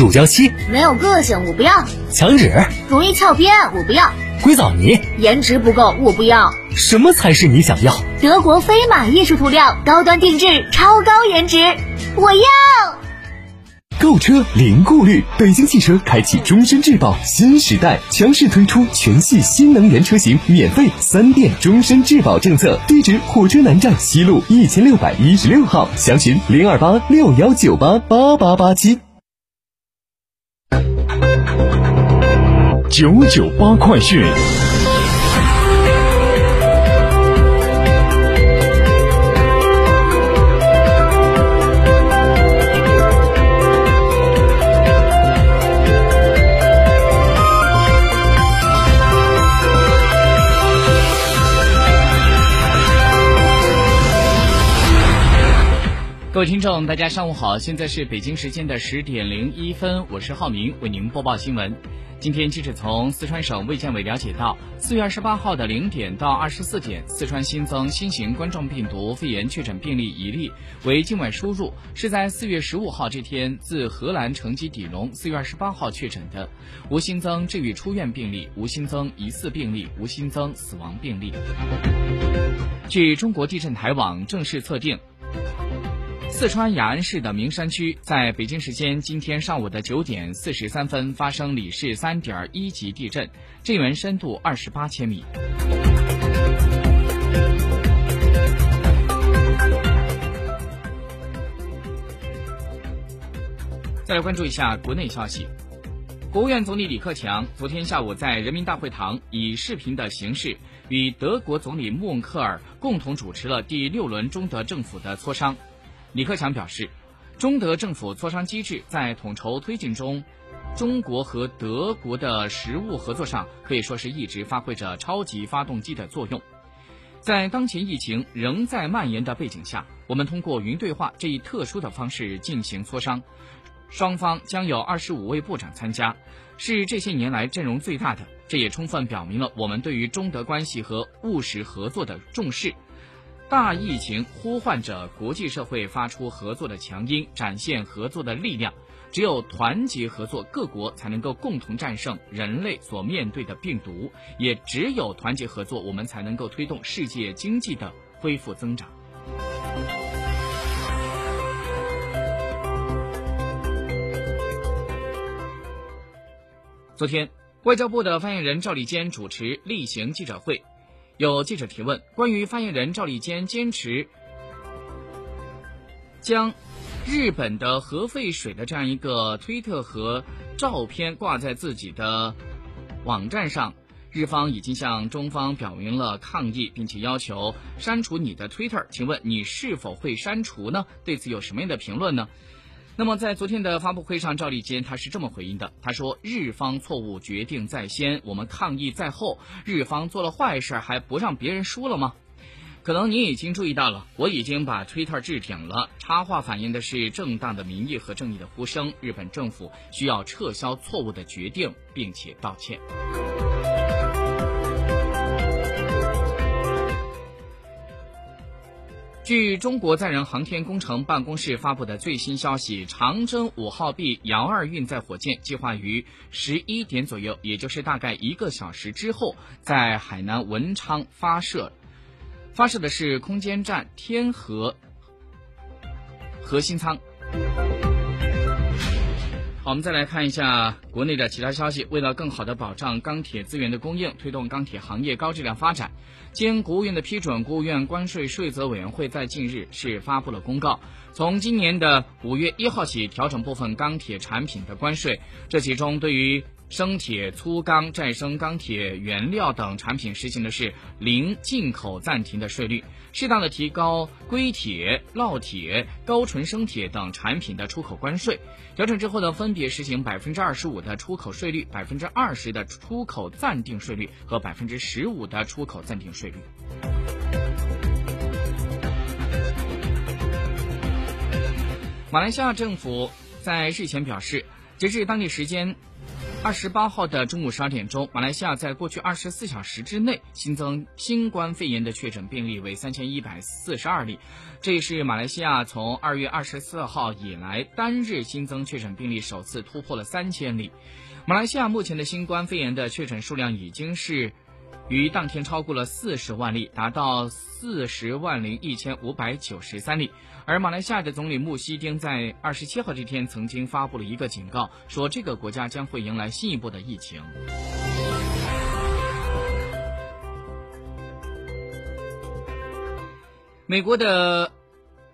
乳胶漆没有个性，我不要；墙纸容易翘边，我不要；硅藻泥颜值不够，我不要。什么才是你想要？德国飞马艺术涂料，高端定制，超高颜值，我要。购车零顾虑，北京汽车开启终身质保新时代，强势推出全系新能源车型免费三电终身质保政策。地址：火车南站西路一千六百一十六号，详询零二八六幺九八八八八七。九九八快讯。各位听众，大家上午好，现在是北京时间的十点零一分，我是浩明，为您播报新闻。今天记者从四川省卫健委了解到，四月二十八号的零点到二十四点，四川新增新型冠状病毒肺炎确诊病例一例，为境外输入，是在四月十五号这天自荷兰乘机抵蓉，四月二十八号确诊的，无新增治愈出院病例，无新增疑似病例，无新增死亡病例。据中国地震台网正式测定。四川雅安市的名山区，在北京时间今天上午的九点四十三分发生里氏三点一级地震，震源深度二十八千米。再来关注一下国内消息，国务院总理李克强昨天下午在人民大会堂以视频的形式与德国总理默克尔共同主持了第六轮中德政府的磋商。李克强表示，中德政府磋商机制在统筹推进中，中国和德国的实务合作上可以说是一直发挥着超级发动机的作用。在当前疫情仍在蔓延的背景下，我们通过云对话这一特殊的方式进行磋商，双方将有二十五位部长参加，是这些年来阵容最大的。这也充分表明了我们对于中德关系和务实合作的重视。大疫情呼唤着国际社会发出合作的强音，展现合作的力量。只有团结合作，各国才能够共同战胜人类所面对的病毒；也只有团结合作，我们才能够推动世界经济的恢复增长。昨天，外交部的发言人赵立坚主持例行记者会。有记者提问，关于发言人赵立坚坚持将日本的核废水的这样一个推特和照片挂在自己的网站上，日方已经向中方表明了抗议，并且要求删除你的推特。请问你是否会删除呢？对此有什么样的评论呢？那么，在昨天的发布会上，赵立坚他是这么回应的：“他说，日方错误决定在先，我们抗议在后。日方做了坏事，还不让别人说了吗？可能您已经注意到了，我已经把 Twitter 置顶了。插话反映的是正当的民意和正义的呼声。日本政府需要撤销错误的决定，并且道歉。”据中国载人航天工程办公室发布的最新消息，长征五号 B 遥二运载火箭计划于十一点左右，也就是大概一个小时之后，在海南文昌发射。发射的是空间站天河核心舱。好，我们再来看一下国内的其他消息。为了更好的保障钢铁资源的供应，推动钢铁行业高质量发展，经国务院的批准，国务院关税税则委员会在近日是发布了公告，从今年的五月一号起调整部分钢铁产品的关税。这其中，对于生铁、粗钢、再生钢铁原料等产品实行的是零进口暂停的税率，适当的提高硅铁、烙铁、高纯生铁等产品的出口关税。调整之后呢，分别实行百分之二十五的出口税率、百分之二十的出口暂定税率和百分之十五的出口暂定税率。马来西亚政府在日前表示，截至当地时间。二十八号的中午十二点钟，马来西亚在过去二十四小时之内新增新冠肺炎的确诊病例为三千一百四十二例，这也是马来西亚从二月二十四号以来单日新增确诊病例首次突破了三千例。马来西亚目前的新冠肺炎的确诊数量已经是。于当天超过了四十万例，达到四十万零一千五百九十三例。而马来西亚的总理穆希丁在二十七号这天曾经发布了一个警告，说这个国家将会迎来新一波的疫情。美国的。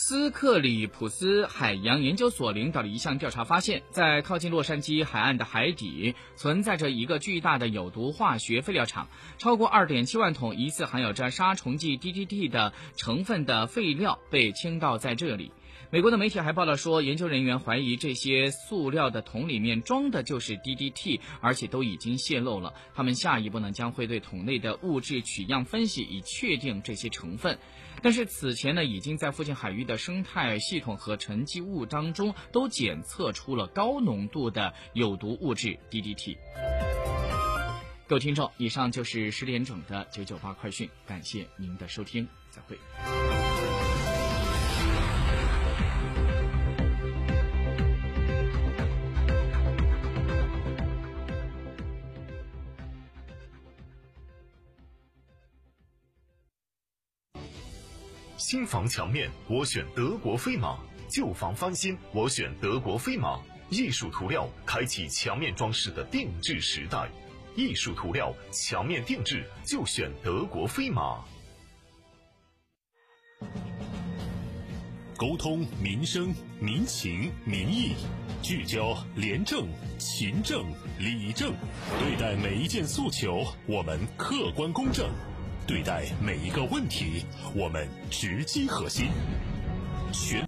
斯克里普斯海洋研究所领导的一项调查发现，在靠近洛杉矶海岸的海底存在着一个巨大的有毒化学废料厂，超过二点七万桶疑似含有着杀虫剂 DDT 的成分的废料被倾倒在这里。美国的媒体还报道说，研究人员怀疑这些塑料的桶里面装的就是 DDT，而且都已经泄漏了。他们下一步呢将会对桶内的物质取样分析，以确定这些成分。但是此前呢，已经在附近海域的生态系统和沉积物当中都检测出了高浓度的有毒物质 DDT。各位听众，以上就是十点整的九九八快讯，感谢您的收听，再会。新房墙面，我选德国飞马；旧房翻新，我选德国飞马。艺术涂料开启墙面装饰的定制时代，艺术涂料墙面定制就选德国飞马。沟通民生民情民意，聚焦廉政勤政理政，对待每一件诉求，我们客观公正。对待每一个问题，我们直击核心。全。